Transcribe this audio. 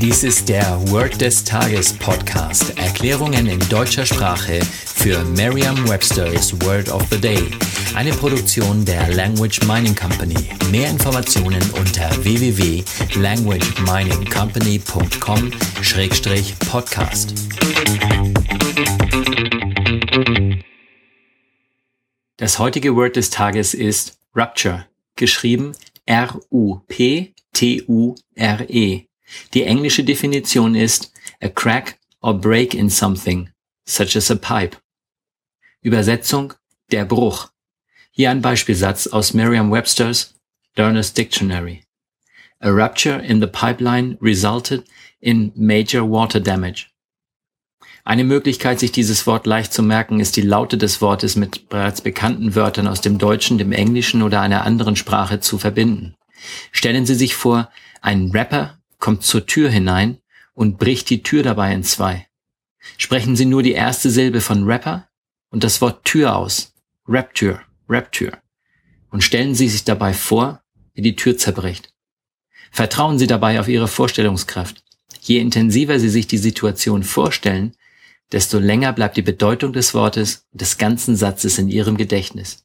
Dies ist der Word des Tages Podcast. Erklärungen in deutscher Sprache für Merriam-Webster's Word of the Day. Eine Produktion der Language Mining Company. Mehr Informationen unter www.languageminingcompany.com-podcast. Das heutige Word des Tages ist Rupture, geschrieben R-U-P-T-U-R-E. Die englische Definition ist a crack or break in something, such as a pipe. Übersetzung der Bruch. Hier ein Beispielsatz aus Merriam-Webster's Learner's Dictionary. A rupture in the pipeline resulted in major water damage. Eine Möglichkeit, sich dieses Wort leicht zu merken, ist die Laute des Wortes mit bereits bekannten Wörtern aus dem Deutschen, dem Englischen oder einer anderen Sprache zu verbinden. Stellen Sie sich vor, ein Rapper kommt zur Tür hinein und bricht die Tür dabei in zwei. Sprechen Sie nur die erste Silbe von Rapper und das Wort Tür aus. Raptür, Raptür. Und stellen Sie sich dabei vor, wie die Tür zerbricht. Vertrauen Sie dabei auf Ihre Vorstellungskraft. Je intensiver Sie sich die Situation vorstellen, desto länger bleibt die Bedeutung des Wortes und des ganzen Satzes in Ihrem Gedächtnis.